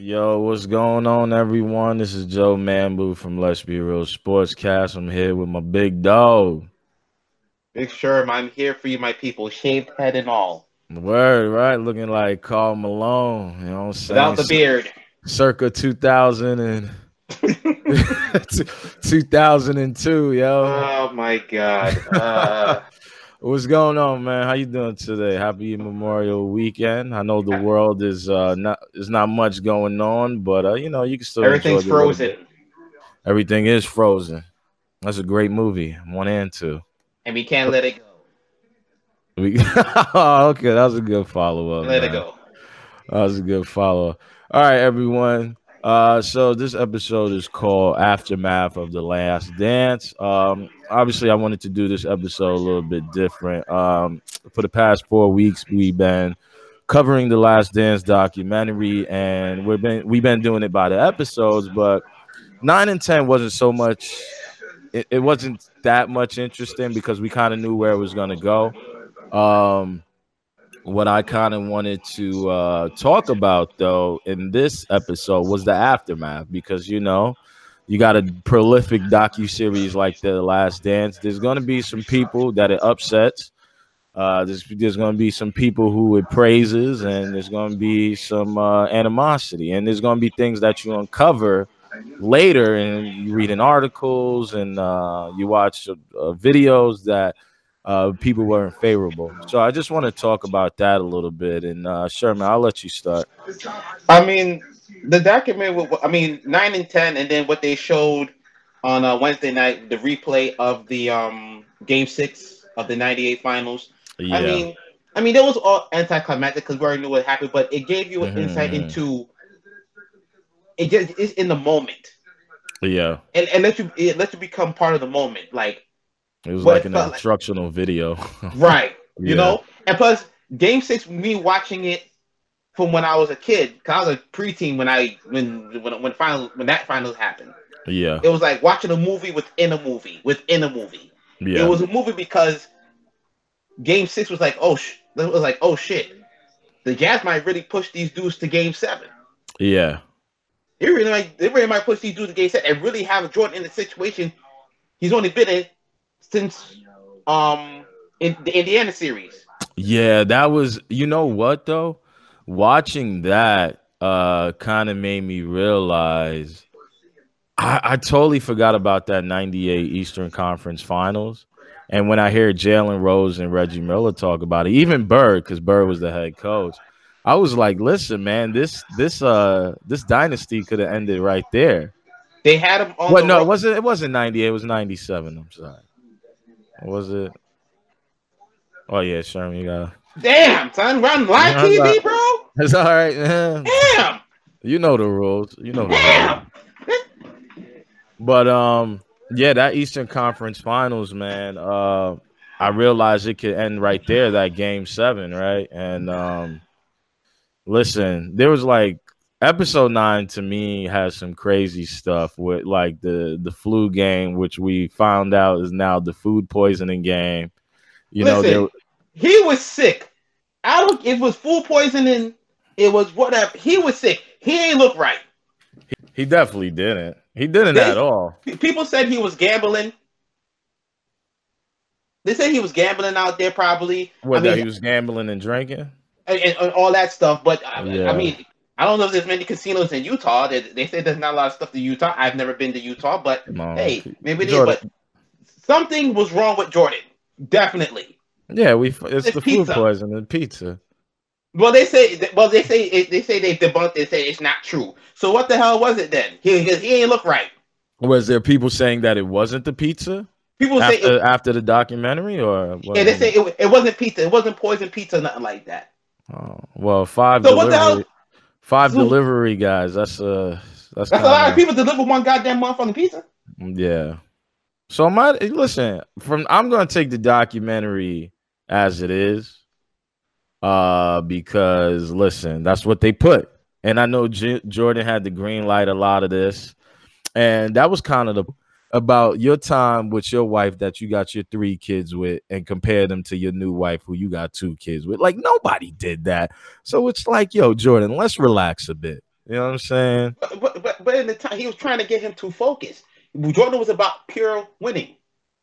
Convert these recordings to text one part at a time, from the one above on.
Yo, what's going on, everyone? This is Joe Mambu from Let's Be Real Sportscast. I'm here with my big dog. Big Sherm, I'm here for you, my people, shaved head and all. Word, right? Looking like Karl Malone, you know what I'm saying? Without the beard. Circa 2000 and 2002, yo. Oh my god. Uh, What's going on, man? How you doing today? Happy Memorial Weekend. I know the world is uh not is not much going on, but uh, you know, you can still everything's enjoy the little frozen. Everything is frozen. That's a great movie. One and two. And we can't let it go. We oh, okay, that was a good follow up. Let it go. That was a good follow. Up. All right, everyone. Uh, so this episode is called Aftermath of the Last Dance. Um, obviously, I wanted to do this episode a little bit different. Um, for the past four weeks, we've been covering the Last Dance documentary, and we've been we've been doing it by the episodes. But nine and ten wasn't so much. It, it wasn't that much interesting because we kind of knew where it was going to go. Um, what I kind of wanted to uh, talk about though in this episode was the aftermath because you know you got a prolific docu series like the Last Dance. There's going to be some people that it upsets. Uh, there's there's going to be some people who it praises, and there's going to be some uh, animosity, and there's going to be things that you uncover later, and you read in articles and uh, you watch uh, videos that uh, people weren't favorable. So I just want to talk about that a little bit. And uh, Sherman, I'll let you start. I mean, the document. I mean, nine and ten, and then what they showed on uh, Wednesday night, the replay of the um, game six of the '98 finals. Yeah, I mean, I mean, it was all anticlimactic because we already knew what happened, but it gave you an insight Mhm. into it. Just it's in the moment, yeah, and and let you it let you become part of the moment, like it was What like an like. instructional video. right, you Yeah. know. And plus, Game Six, me watching it from when I was a kid, because I was a preteen when I when when when final when that finals happened. Yeah, It was like watching a movie within a movie within a movie. yeah, It was a movie because Game Six was like, oh, sh- it was like, oh shit, the Jazz might really push these dudes to Game Seven. yeah, They really might, they really might push these dudes to Game Seven and really have Jordan in the situation he's only been in since um in the Indiana series. yeah. That was, you know what though, watching that uh kind of made me realize I, I totally forgot about that 98 Eastern Conference Finals. And when I hear Jalen Rose and Reggie Miller talk about it, even Bird, because Bird was the head coach, I was like, listen, man, this this uh this dynasty could have ended right there. They had him on. What no, ro- it wasn't it wasn't 98, it was 97. I'm sorry. Was it? Oh yeah, Sherman, you got Damn, son, run live Yeah, I'm TV, not- bro. it's all right, man. Damn, You know the rules. You know the rules. But um, yeah, that Eastern Conference Finals, man. Uh, I realized it could end right there, that Game Seven, right? And um, listen, there was like episode nine to me has some crazy stuff with like the the flu game, which we found out is now the food poisoning game. You know, Listen, there, he was sick. I don't. It was food poisoning. It was whatever. He was sick. He ain't look right. he definitely didn't. He didn't They- at all. People said he was gambling. They said he was gambling out there, probably. What I mean, he was gambling and drinking. and, and- and all that stuff. But I, Yeah. I mean, I don't know if there's many casinos in Utah. They, they say there's not a lot of stuff to Utah. I've never been to Utah, but No, hey, maybe they. But something was wrong with Jordan. Definitely. Yeah, we. It's, It's the pizza. food poisoning pizza. Well, they say. Well, they say. They say they debunked. They say it's not true. So what the hell was it then? He he, ain't look right. Was there people saying that it wasn't the pizza People say. after It, after the documentary, or what? yeah, they say it, it wasn't pizza. It wasn't poison pizza. Or nothing like that. Oh, well, five So what the hell- delivery, five delivery guys. That's uh, that's, That's a lot of people deliver one goddamn motherfucking pizza. Yeah. So my listen from I'm gonna take the documentary as it is, uh, because listen, that's what they put, and I know J- Jordan had the green light a lot of this, and that was kind of the about your time with your wife that you got your three kids with and compare them to your new wife who you got two kids with. Like nobody did that. So it's like, yo, Jordan, let's relax a bit. You know what I'm saying? But, but, but, in the time, he was trying to get him to focus. Jordan was about pure winning.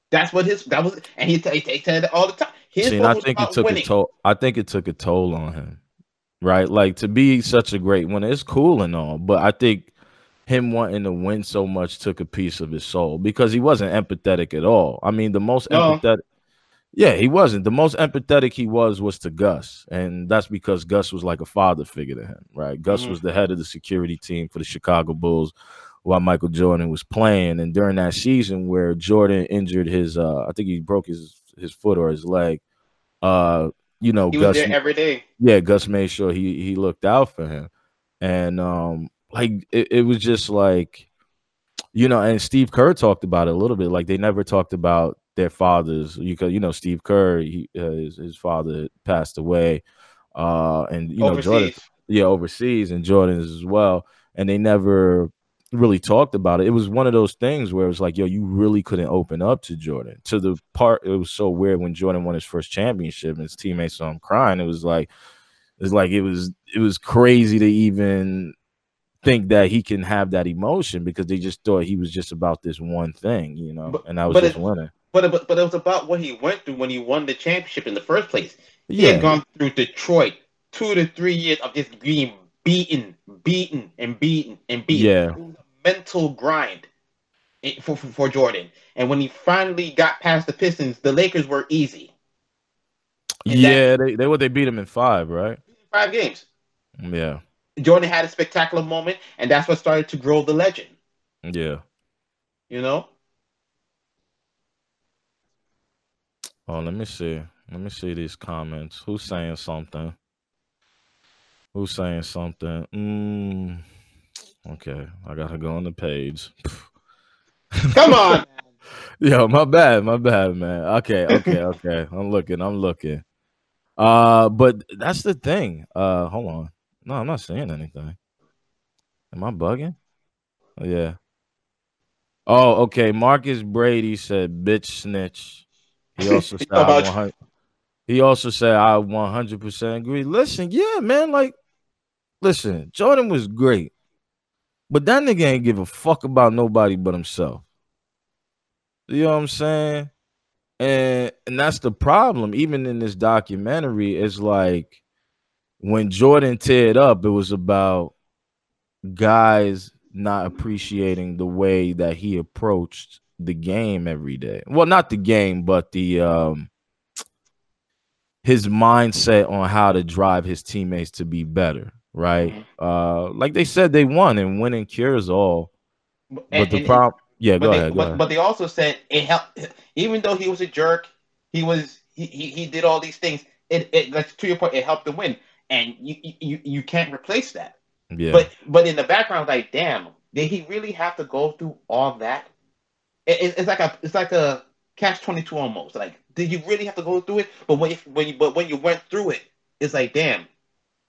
That's what his that was, and he, he, he said it all the time. His See, I think it took winning. a toll. I think it took a toll on him, right? Like to be such a great winner, it's cool and all, but I think him wanting to win so much took a piece of his soul because he wasn't empathetic at all. I mean, the most no. empathetic. Yeah, he wasn't. The most empathetic he was was to Gus, and that's because Gus was like a father figure to him, right? Gus mm-hmm. was the head of the security team for the Chicago Bulls while Michael Jordan was playing, and during that season where Jordan injured his, uh, I think he broke his his foot or his leg. Uh, you know, he Gus every day. Yeah, Gus made sure he he looked out for him, and um, like it, it was just like you know and steve kerr talked about it a little bit like they never talked about their fathers because you know steve kerr he, uh, his, his father passed away uh and you overseas. know jordan yeah overseas and Jordan's as well and they never really talked about it it was one of those things where it was like yo you really couldn't open up to jordan to the part it was so weird when jordan won his first championship and his teammates saw him crying it was like it's like it was it was crazy to even think that he can have that emotion because they just thought he was just about this one thing, you know, but, and I was just winning. But, but but it was about what he went through when he won the championship in the first place. He yeah. had gone through Detroit two to three years of just being beaten, beaten, and beaten and beaten. Yeah, mental grind eh, for, for for Jordan. And when he finally got past the Pistons, the Lakers were easy. And yeah, that, they they what they beat him in five, right? Five games. Yeah. Jordan had a spectacular moment, and that's what started to grow the legend. Yeah. You know? Oh, let me see. Let me see these comments. Who's saying something? Who's saying something? Mm, okay, I gotta go on the page. Come on. Yo, my bad, my bad, man. Okay, okay, okay. I'm looking, I'm looking. Uh, but that's the thing. Uh, hold on. No, I'm not saying anything. Am I bugging? Oh, yeah. Oh, okay. Marcus Brady said, "Bitch snitch." He also said, I 100, "He also said I 100 percent agree." Listen, yeah, man. Like, listen, Jordan was great, but that nigga ain't give a fuck about nobody but himself. You know what I'm saying? And and that's the problem. Even in this documentary, it's like when Jordan teared up, it was about guys not appreciating the way that he approached the game every day. Well, not the game, but the um his mindset on how to drive his teammates to be better, right? Mm-hmm. Uh like they said they won and winning cures all. But and, the problem yeah, go they, ahead, but. But they also said it helped even though he was a jerk, he was he, he, he did all these things. It, it like to your point, it helped them win and you you you can't replace that. Yeah. But but in the background, like, damn, did he really have to go through all that? It, it's like a it's like a catch twenty two almost. Like, did you really have to go through it? But when you, when you but when you went through it, it's like, damn,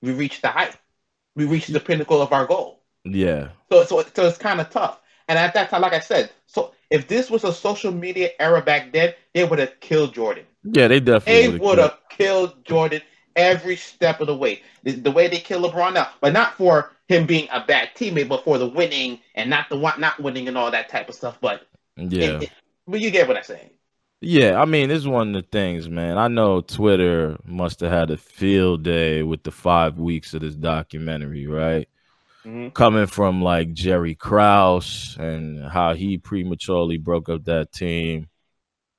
we reached the height, we reached the pinnacle of our goal. Yeah. So so so it's kind of tough. And at that time, like I said, so if this was a social media era back then, they would have killed Jordan. Yeah, they definitely they would have killed Jordan every step of the way. The, the, way they kill LeBron now, but not for him being a bad teammate, but for the winning and not the not winning and all that type of stuff. But yeah, it, it, but you get what I'm saying. Yeah, I mean, this is one of the things, man. I know Twitter must have had a field day with the five weeks of this documentary, right? Mm-hmm. Coming from like Jerry Krause and how he prematurely broke up that team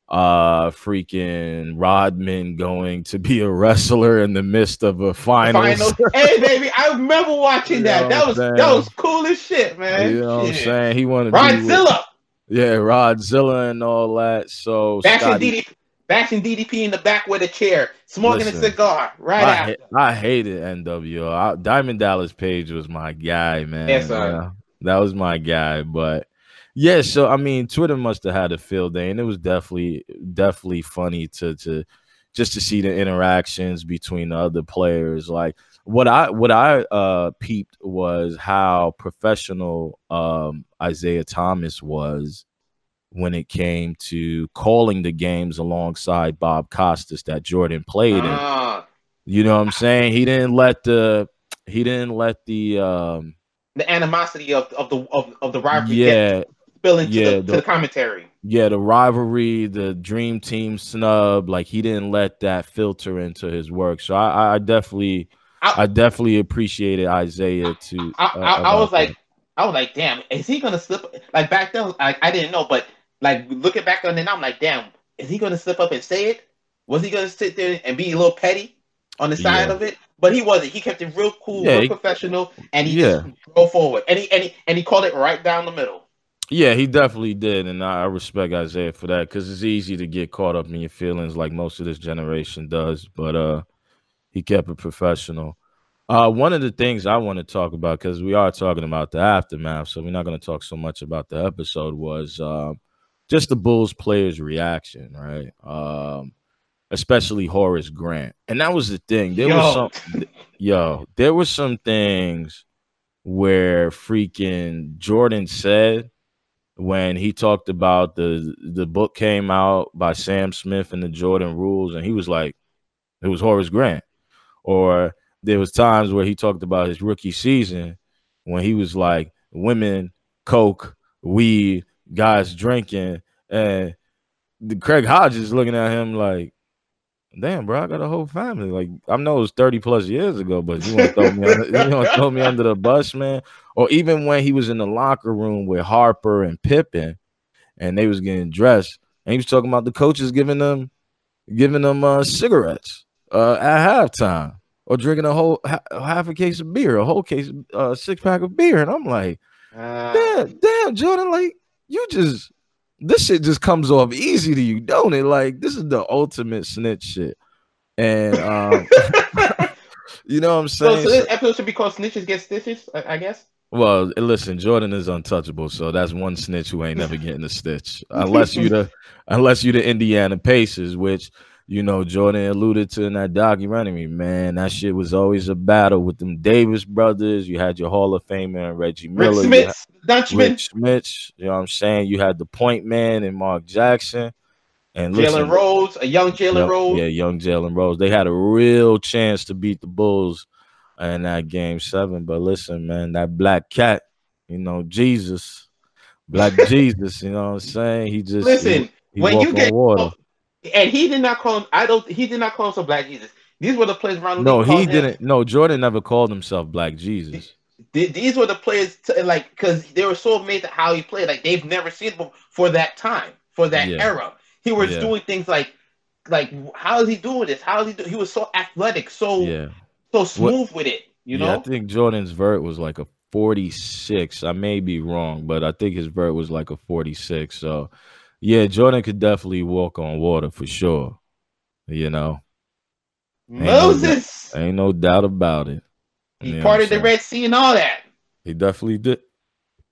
uh freaking Rodman going to be a wrestler in the midst of a final. hey baby, I remember watching that. That was saying? that was cool as shit, man. You know what I'm saying? He wanted Rodzilla. Yeah, Rodzilla and all that. So bashing DDP, bashing DDP in the back with a chair, smoking Listen, a cigar right I, after. I hated NWO. I, Diamond Dallas Page was my guy, man. Yes, sir. that was my guy, but yeah, so I mean, Twitter must have had a field day, and it was definitely definitely funny to to just to see the interactions between the other players. Like what I what I uh peeped was how professional um Isiah Thomas was when it came to calling the games alongside Bob Costas that Jordan played in. Uh, you know what I'm saying? He didn't let the he didn't let the um the animosity of of the of, of the rivalry Yeah, spill into yeah, the, to the- the commentary. yeah, the rivalry, the dream team snub, like he didn't let that filter into his work. So I, I- I definitely, I- I definitely appreciated Isiah to. I, uh, I, I was like, that. I was like, damn, is he gonna slip? Like back then, I, I didn't know, but like looking back on it now, I'm like, damn, is he gonna slip up and say it? Was he gonna sit there and be a little petty on the side Yeah. of it? But he wasn't. He kept it real cool, Yeah, real he- professional, and he Yeah. just go forward. And he and he and he called it right down the middle. Yeah, he definitely did, and I respect Isiah for that because it's easy to get caught up in your feelings, like most of this generation does. But uh, he kept it professional. Uh, one of the things I want to talk about because we are talking about the aftermath, so we're not going to talk so much about the episode. Was um, just the Bulls players' reaction, right? Um, especially Horace Grant, and that was the thing. There was some, yo, there were some things where freaking Jordan said when he talked about the the book came out by Sam Smith and the Jordan rules, and he was like, it was Horace Grant. Or there was times where he talked about his rookie season when he was like women, coke, weed, guys drinking, and Craig Hodges looking at him like, damn, bro, I got a whole family. Like I know it was 30 plus years ago, but you want to throw me under, you want to throw me under the bus, man? Or even when he was in the locker room with Harper and Pippen, and they was getting dressed, and he was talking about the coaches giving them giving them uh, cigarettes uh, at halftime or drinking a whole ha- half a case of beer, a whole case, uh, six pack of beer, and I'm like, Uh, damn, damn, Jordan, like you just this shit just comes off easy to you, don't it? Like this is the ultimate snitch shit, and um, you know what I'm so, saying? so this episode should be called "Snitches Get Stitches," I, I guess. Well, listen, Jordan is untouchable, so that's one snitch who ain't never getting a stitch, unless you the unless you the Indiana Pacers, which you know Jordan alluded to in that documentary. Man, that shit was always a battle with them Davis brothers. You had your Hall of Famer and Reggie Miller. you had Smith, Dutchman, Rick Smits, you know what I'm saying? You had the point man and Mark Jackson, and Jalen Rose, a young Jalen Yep, Rose. Yeah, young Jalen Rose. They had a real chance to beat the Bulls in that game seven. But listen, man, that black cat, you know, Jesus, black Jesus, you know what I'm saying? He just Listen, he, he when you get water. And he did not call him. I don't. He did not call himself Black Jesus. These were the players around. No, he didn't. No, Jordan never called himself Black Jesus. Th- These were the players, to, like, because they were so amazed at how he played. Like they've never seen him for that time, for that Yeah. era. He was Yeah. doing things like, like, how is he doing this? How is he? Do- he was so athletic, so Yeah. so smooth with it. You yeah, I think Jordan's vert was like a 46. I may be wrong, but I think his vert was like a 46. So, yeah, Jordan could definitely walk on water for sure. You know, no Moses, ain't no doubt about it. he You parted the? Red Sea and all that. He definitely did.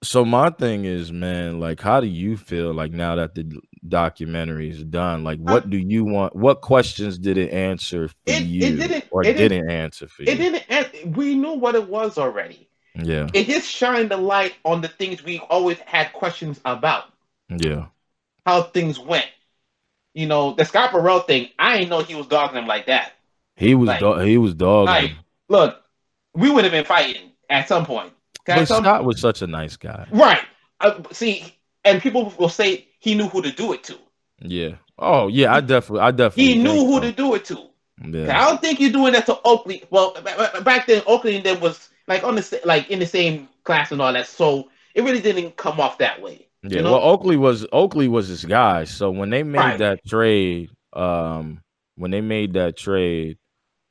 So my thing is, man, like, how do you feel like now that the documentary is done? Like, what do you want? What questions did it answer for It- it you, didn't- or it didn't, didn't- answer for you? It didn't. We knew what it was already. Yeah, It just shined a light on the things we always had questions about. yeah, how things went. You know, the Scott Burrell thing, I didn't know he was dogging him like that. he was Like- do- he was dogging. Like, look, we would have been fighting at some point. But some- Scott was such a nice guy. right. Uh, see, and people will say he knew who to do it to. Yeah. Oh yeah, I definitely, I definitely. He knew who so. to do it to. Yeah. I don't think you're doing that to Oakley. Well, ba- ba- back then, Oakley then was like on the like in the same class and all that, so it really didn't come off that way. Yeah, you know? well, Oakley was Oakley was his guy. So when they made Right. that trade, um, when they made that trade,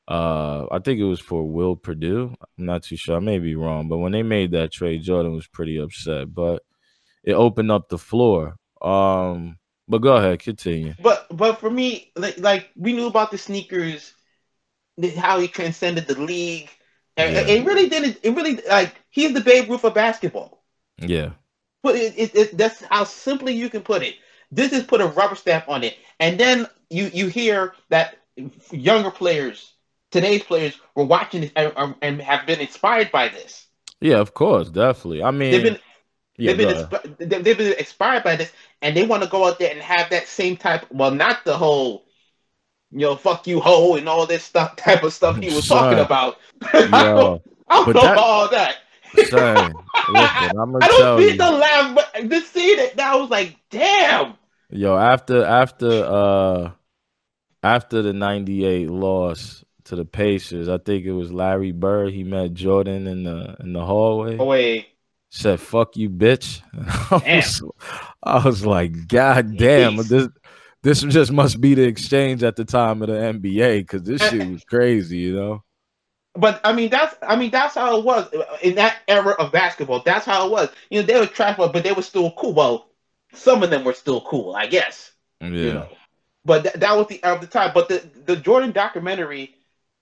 uh, I think it was for Will Perdue. I'm not too sure. I may be wrong, but when they made that trade, Jordan was pretty upset. But it opened up the floor. Um, but go ahead, continue. But but for me, like, like we knew about the sneakers, how he transcended the league. And Yeah. It really didn't. It really like he's the Babe Ruth of basketball. Yeah, But it, it, it, that's how simply you can put it. This is put a rubber stamp on it, and then you you hear that younger players, today's players, were watching this and, um, and have been inspired by this. yeah, of course, definitely. I mean, They've been yeah, they've been inspi- they've been inspired by this, and they want to go out there and have that same type. Well, not the whole, you know, fuck you hoe and all this stuff type of stuff he was Son. talking about. I don't but know that- all that. Son, listen, I'm gonna I don't mean you. to laugh, but just seeing it now, I was like, damn. Yo, after after uh after the 98 loss to the Pacers, I think it was Larry Bird. He met Jordan in the in the hallway. Oh Said "fuck you, bitch." I was, I was like, "God damn!" Jeez. This this just must be the exchange at the time of the NBA because this shit was crazy, you know. But I mean that's I mean that's how it was in that era of basketball. That's how it was. You know, they were trash, but they were still cool. Well, some of them were still cool, I guess. Yeah, You know, but th- that was the era of the time. But the the Jordan documentary,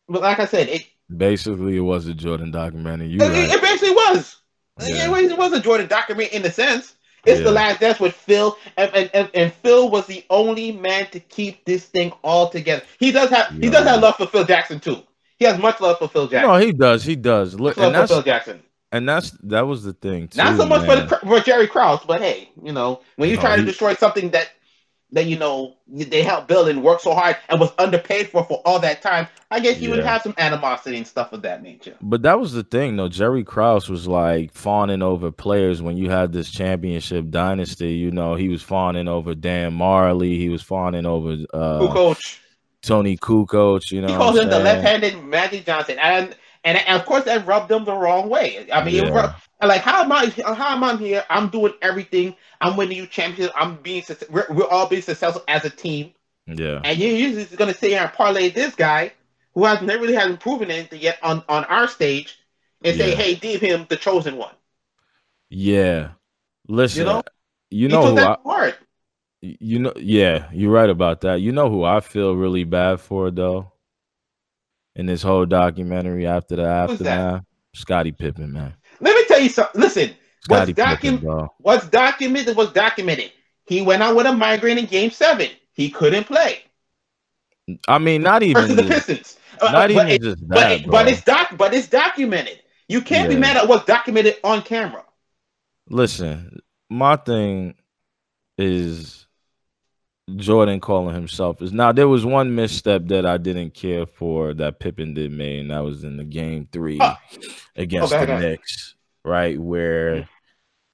but like I said, it basically, it was a Jordan documentary. You it, right? it basically was. Yeah. It, was, it was a Jordan documentary in a sense. It's Yeah. the last dance with Phil, and, and, and, and Phil was the only man to keep this thing all together. He does have he does have love for Phil Jackson too. He has much love for Phil Jackson. No, he does. He does. Look, much and love for that's Phil Jackson. and that's that was the thing too. Not so much for, the, for Jerry Krause, but hey, you know, when you No, try to he- destroy something that that you know they helped build and work so hard and was underpaid for for all that time, I guess you would have some animosity and stuff of that nature. But that was the thing, though. Jerry Krause was like fawning over players when you had this championship dynasty. You know, he was fawning over Dan Marley. He was fawning over Who uh, coach? Toni Kukoc. You know, He calls him the left-handed Magic Johnson, and and, and of course that rubbed them the wrong way. I mean, Yeah. rubbed, like how am I? How am I here? I'm doing everything. I'm winning you championships. I'm being. We're, we're all being successful as a team. Yeah, And you're usually going to sit here and parlay this guy who has never really hasn't proven anything yet on, on our stage and say, hey, deem him the chosen one. yeah. Listen, You know? you know who I, hard. You know, yeah, you're right about that. You know who I feel really bad for though. In this whole documentary after the aftermath, Scottie Pippen, man. Let me tell you something. Listen, Scottie what's, Pippen, docu- bro. what's documented was documented. He went out with a migraine in game seven. He couldn't play. I mean, not Versus even the Pistons. Uh, not but even it- just but, that, it- but it's doc but it's documented. You can't be mad at what's documented on camera. Listen, my thing is Jordan calling himself is now there was one misstep that I didn't care for that Pippen did make, and that was in the game three Oh. against Okay, the okay. Knicks, right? Where mm-hmm.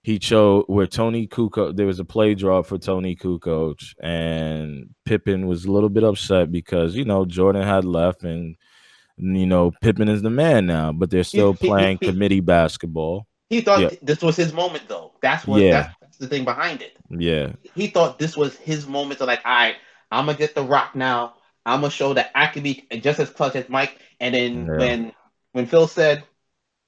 he chose where Toni Kukoc there was a play draw for Toni Kukoc, and Pippen was a little bit upset because you know Jordan had left and you know Pippen is the man now, but they're still he- he- playing he- committee basketball. He thought Yeah. this was his moment though. That's what Yeah. that's the thing behind it. Yeah, he thought this was his moment to like, all right, I'm gonna get the rock now. I'm gonna show that I can be just as clutch as Mike. And then Yeah. when when Phil said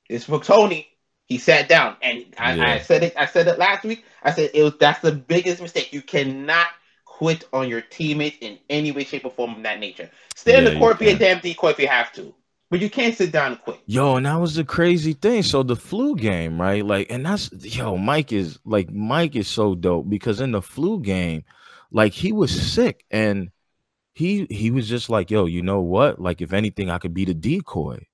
it's for Tony, he sat down and I, I said it. I said it last week. I said it was that's the biggest mistake. You cannot quit on your teammates in any way, shape, or form of that nature. Stay in the court, be a damn decoy if you have to, but you can't sit down and quit. Yo, and that was the crazy thing. So the flu game, right? Like, and that's yo, Mike is like Mike is so dope because in the flu game, like he was sick and he he was just like, yo, you know what? Like, if anything, I could be the decoy.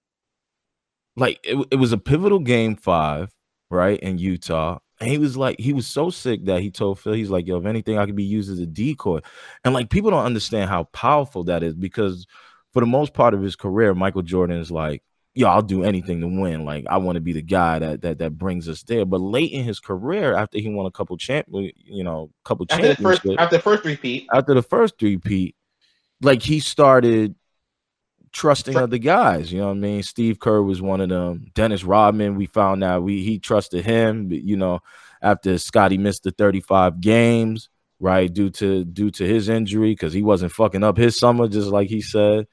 Like it, it was a pivotal game five, right, in Utah. And he was like, he was so sick that he told Phil, he's like, yo, if anything, I could be used as a decoy. And like people don't understand how powerful that is because for the most part of his career, Michael Jordan is like, yo, I'll do anything to win. Like I want to be the guy that that that brings us there. But late in his career, after he won a couple champ, uh, you know, couple After the first championships, after the first repeat, after the first repeat, like he started trusting So- other guys. You know what I mean? Steve Kerr was one of them. Dennis Rodman, we found out we he trusted him. but, You know, after Scottie missed the 35 games, right, due to due to his injury, because he wasn't fucking up his summer, just like he said.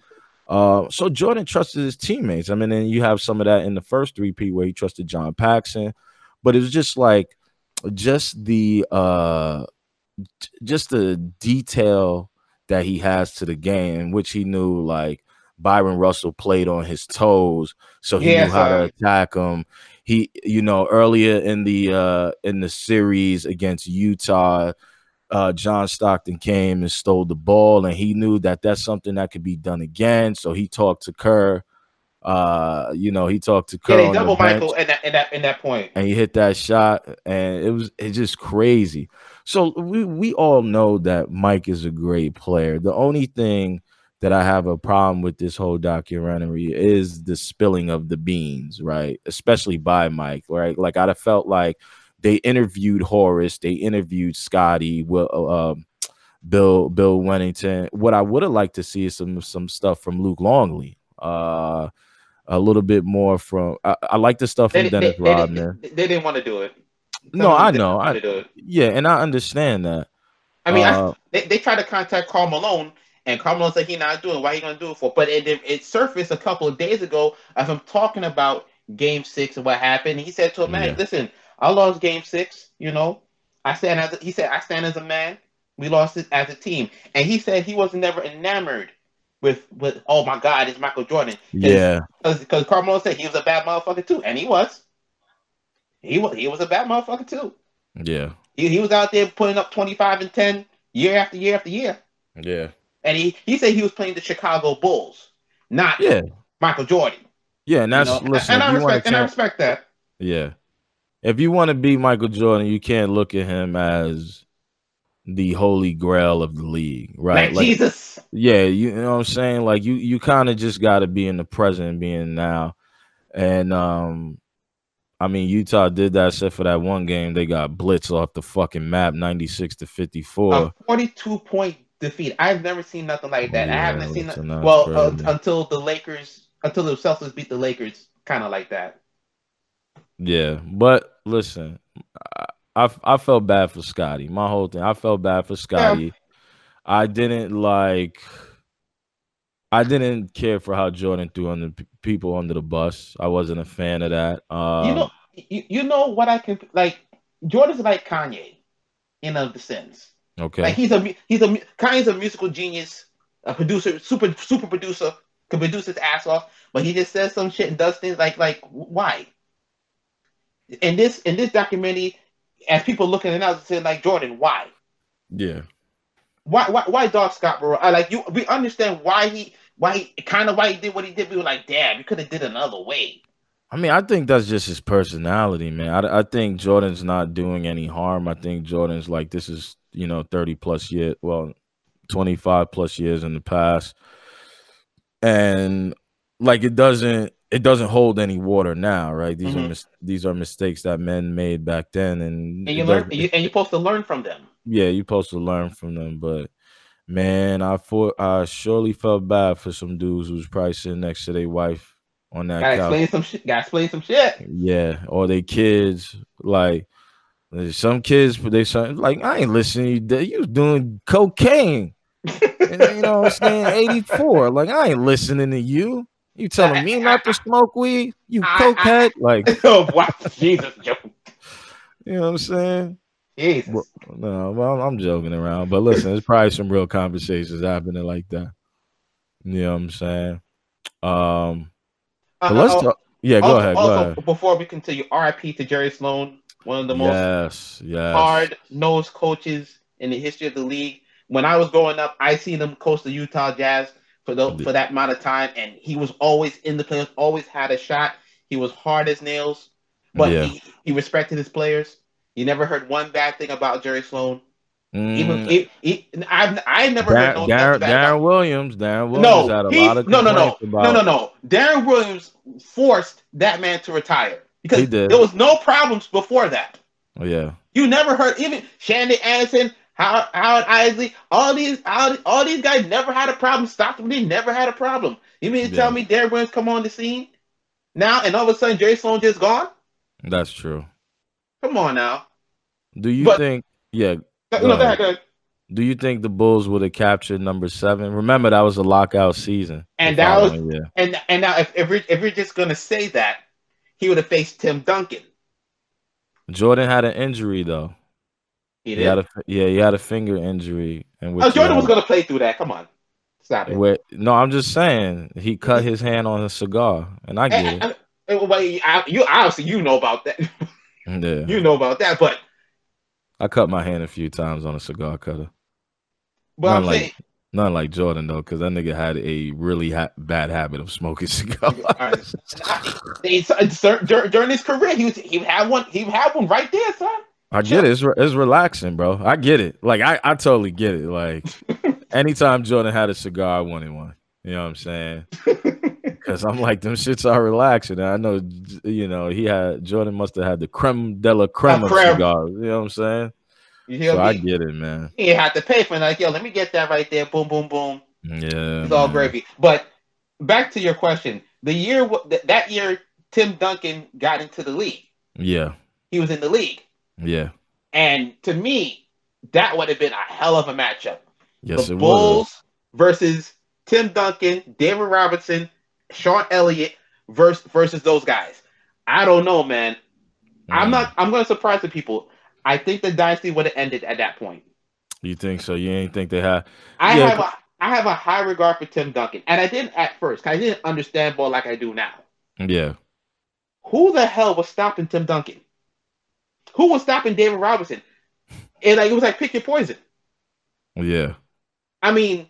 Uh, so Jordan trusted his teammates. I mean, then you have some of that in the first three-peat where he trusted John Paxson, but it was just like just the uh just the detail that he has to the game, which he knew like Bryon Russell played on his toes, so he Yeah, knew how to attack him. He, you know, earlier in the uh in the series against Utah, uh John Stockton came and stole the ball, and he knew that that's something that could be done again. So he talked to Kerr. Uh, you know, he talked to Kerr yeah, on the double Michael in that in that in that point. and he hit that shot and it was it's just crazy so we we all know that mike is a great player the only thing that I have a problem with this whole documentary is the spilling of the beans, right? Especially by Mike, right? Like I'd have felt like they interviewed Horace, they interviewed Scottie, Will, uh, um, Bill, Bill Wennington. What I would have liked to see is some some stuff from Luke Longley. Uh, a little bit more from. I, I like the stuff from They, Dennis they, they, Rodman. they, they didn't want to do it. Some No, I know. I do it. yeah, and I understand that. I mean, Uh, I, they, they tried to contact Karl Malone, and Karl Malone said he not doing. it. Why he gonna do it for? But it, it surfaced a couple of days ago of him talking about Game Six and what happened. He said to him, "Man, Yeah. listen, I lost Game Six. You know, I stand as a, he said I stand as a man. We lost it as a team, and he said he was never enamored with with oh my God, it's Michael Jordan. Yeah, because Karl Malone said he was a bad motherfucker too, and he was. He was he was a bad motherfucker too. yeah, He, he was out there putting up 25 and 10 year after year after year. yeah, And he, he said he was playing the Chicago Bulls, not yeah, Michael Jordan. yeah. And you that's know? listen. and, I you respect, and I respect that. Yeah. If you want to be Michael Jordan, you can't look at him as the holy grail of the league, right? Like, Jesus. yeah, you, know what I'm saying? Like you you kind of just got to be in the present and being now. And um I mean Utah did that except for that one game they got blitz off the fucking map 96 to 54. A 42 point defeat. I've never seen nothing like that. I Yeah, haven't seen that. Well, uh, until the Lakers, until the Celtics beat the Lakers, kind of like that. Yeah, but listen, I, I I felt bad for Scottie. My whole thing, I felt bad for Scottie. I didn't like. I didn't care for how Jordan threw on the people under the bus. I wasn't a fan of that. Um, you know, you, you know what I can like. Jordan's like Kanye, in of the sense. okay, Like he's a he's a Kanye's a musical genius, a producer, super super producer, can produce his ass off, but he just says some shit and does things like like why? In this in this documentary, as people looking at it now, saying like Jordan, why? yeah, Why why why Dog Scott Burrell? I like you. We understand why he why he kind of why he did what he did. We were like, damn, you could have did another way. I mean, I think that's just his personality, man. I, I think Jordan's not doing any harm. I think Jordan's like this is you know thirty plus year, well, twenty five plus years in the past, and like it doesn't it doesn't hold any water now, right? These are Mhm. mis- these are mistakes that men made back then, and, And you learn you, and you're supposed to learn from them. yeah, you're supposed to learn from them, but. Man, I for I surely felt bad for some dudes who's probably sitting next to their wife on that Gotta couch. explain some shit. Gotta explain some shit. Yeah, or they kids like some kids, but they some like I ain't listening. You You was doing cocaine, and, you know what I'm saying? Eighty four. Like I ain't listening to you. You telling me not to smoke weed? You cokehead? Like oh, wow. Jesus, Joe. you know what I'm saying? Jesus. Well, no, well, I'm joking around, but listen, there's probably some real conversations happening like that. You know what I'm saying? Um, but Uh, let's uh, talk. Yeah, go also, ahead. Go also, ahead. before we continue, RIP to Jerry Sloan, one of the most Yes, yes. hard nosed coaches in the history of the league. When I was growing up, I seen him coach the Utah Jazz for the, for that amount of time, and he was always in the playoffs, always had a shot. He was hard as nails, but Yeah. he, he respected his players. You never heard one bad thing about Jerry Sloan. Even Mm, he, I've I never heard no Deron, Williams. Deron Williams no, had a he, lot of no, no, no, about. no, no, no. Deron Williams forced that man to retire because He did. there was no problems before that. Oh, yeah, You never heard even Shandon Anderson, Howard, Howard Eisley, all these, all, all these guys never had a problem. Stockton they never had a problem. You mean to Yeah. tell me Deron Williams come on the scene now and all of a sudden Jerry Sloan just gone? that's true. Come on now. Do you But- think? Yeah. No, Go ahead. ahead, go ahead. Do you think the Bulls would have captured number seven? Remember that was a lockout season. And that was- year. And and now if if we're, if we're just gonna say that, he would have faced Tim Duncan. Jordan had an injury though. He He had a yeah, he had a finger injury, and oh, Jordan was gonna play through that. Come on, stop it. Where, no, I'm just saying he cut his hand on a cigar, and I get it. And- and- and- well, you obviously you know about that. Yeah, you know about that, but I cut my hand a few times on a cigar cutter. but Not I'm like- saying Not like Jordan though, because that nigga had a really ha- bad habit of smoking cigars. right. It's- it's- during his career, he was he had one he had one right there, son. I get it. It's, re- it's relaxing, bro. I get it. Like I, I totally get it. Like anytime Jordan had a cigar, I wanted one. You know what I'm saying? Because I'm like, them shits are relaxing. And I know, you know, he had Jordan must have had the creme de la creme of cigars. You know what I'm saying? You hear So me? I get it, man. he had to pay for it. Like, yo, let me get that right there. Boom, boom, boom. Yeah. It's all man. gravy. But back to your question. The year that year, Tim Duncan got into the league. Yeah. He was in the league, Yeah. and to me, that would have been a hell of a matchup. Yes, the Bulls versus Tim Duncan, David Robinson, Sean Elliott versus versus those guys. I don't know, man. was. I'm Mm. not. I'm going to surprise the people. I think the dynasty would have ended at that point. You think so? You ain't think they have? I Yeah, have a I have a high regard for Tim Duncan, and I didn't at first. I didn't understand ball like I do now. Yeah. Who the hell was stopping Tim Duncan? Who was stopping David Robinson? And like it was like pick your poison. Yeah. I mean,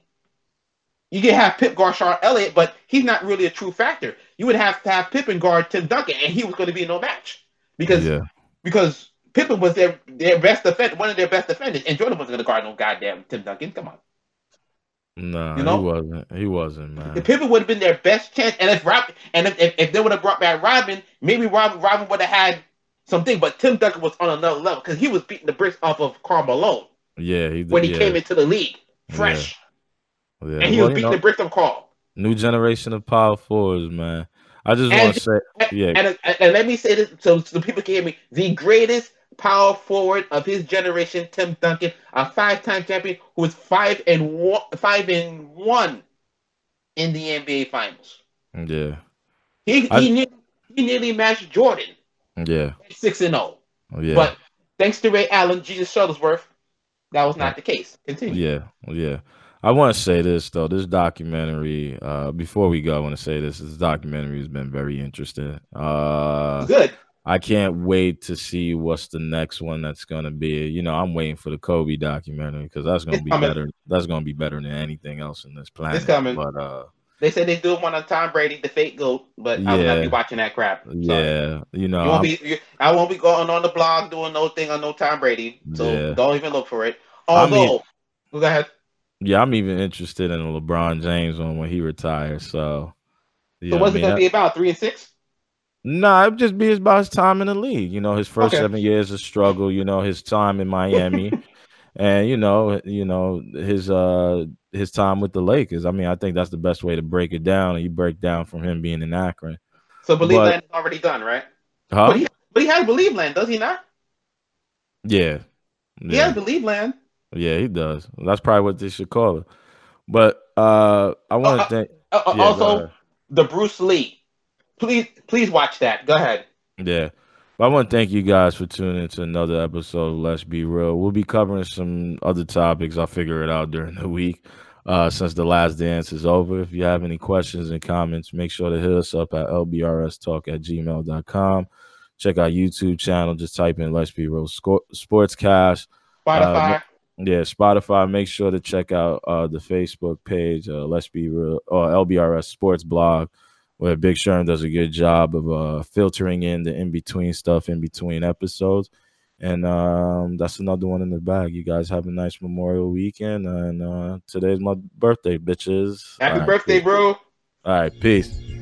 you can have Pip guard Sean Elliott, but he's not really a true factor. You would have to have Pippen guard Tim Duncan, and he was going to be no match because Yeah. because Pippen was their their best defender, one of their best defenders, and Jordan wasn't going to guard no goddamn Tim Duncan. Come on, No, You know? he wasn't. He wasn't, the man. Pippen would have been their best chance, and if Rob and if, if, if they would have brought back Robin, maybe Robin Robin would have had something. But Tim Duncan was on another level because he was beating the bricks off of Karl Malone Yeah. He when he yeah. came into the league fresh, Yeah. and he Well, was you beating know, the bricks of Karl. new generation of power forwards, man. I just want to say, yeah, And, and, and let me say this so, so people can hear me. The greatest power forward of his generation, Tim Duncan, a five-time champion who was five and one, five and one in the NBA Finals. yeah, He I- he, ne- he nearly matched Jordan yeah, six and zero. yeah, But thanks to Ray Allen, Jesus Shuttlesworth, that was not the case. Continue. yeah, yeah. I want to say this though. This documentary. Uh, before we go, I want to say this. This documentary has been very interesting. Uh, Good. I can't wait to see what's the next one that's gonna be. You know, I'm waiting for the Kobe documentary because that's gonna It's be coming. better. That's gonna be better than anything else in this planet. coming. But uh, They said they do one on Tom Brady, the fake goat, but I will not be watching that crap. Sorry. yeah, you know, You won't I'm- be. You, I won't be going on the blog doing no thing on no Tom Brady. So Yeah. don't even look for it. I mean- Although, go ahead. Yeah, I'm even interested in LeBron James one when he retires. So, yeah, So what's I it gonna be about? Three and six? Nah, it'd just be about his time in the league. You know, his first Okay. seven years of struggle. You know, his time in Miami, and you know, you know his uh his time with the Lakers. I mean, I think that's the best way to break it down. And you break down from him being in Akron, So believe But- land is already done, right? huh? But he but he has believe land, does he not? yeah, He has believe land. yeah, he does. That's probably what they should call it. But uh I want to uh, thank. Uh, uh, Yeah, also, the Bruce Lee. Please, please watch that. Go ahead. Yeah. But I want to thank you guys for tuning in to another episode of Let's Be Real. We'll be covering some other topics. I'll figure it out during the week uh, since the last dance is over. If you have any questions and comments, make sure to hit us up at lbrstalk at gmail.com. Check our YouTube channel. Just type in Let's Be Real Sco- Sportscast. Spotify. Yeah, Spotify. Make sure to check out uh, the Facebook page, uh, Let's Be Real, or LBRS Sports Blog, where Big Sherm does a good job of uh, filtering in the in between stuff in between episodes. And um, that's another one in the bag. You guys have a nice Memorial weekend. And uh, today's my birthday, bitches. Happy right, birthday, peace. bro. All right, peace.